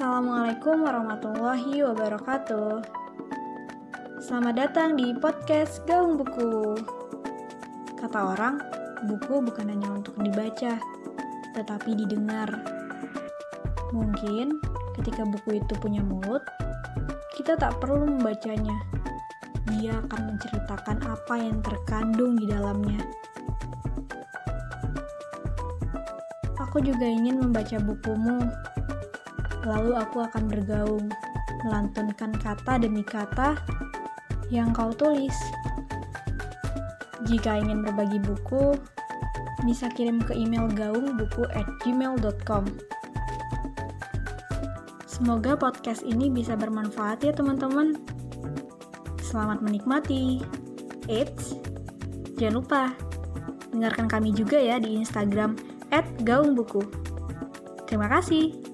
Assalamualaikum warahmatullahi wabarakatuh. Selamat datang di podcast Gaung Buku. Kata orang, buku bukan hanya untuk dibaca, tetapi didengar. Mungkin ketika buku itu punya mulut, kita tak perlu membacanya. Dia akan menceritakan apa yang terkandung di dalamnya. Aku juga ingin membaca bukumu lalu aku akan bergaung, melantunkan kata demi kata yang kau tulis. Jika ingin berbagi buku, bisa kirim ke email gaungbuku at gmail.com. Semoga podcast ini bisa bermanfaat ya teman-teman. Selamat menikmati. Eits, jangan lupa dengarkan kami juga ya di Instagram gaungbuku. Terima kasih.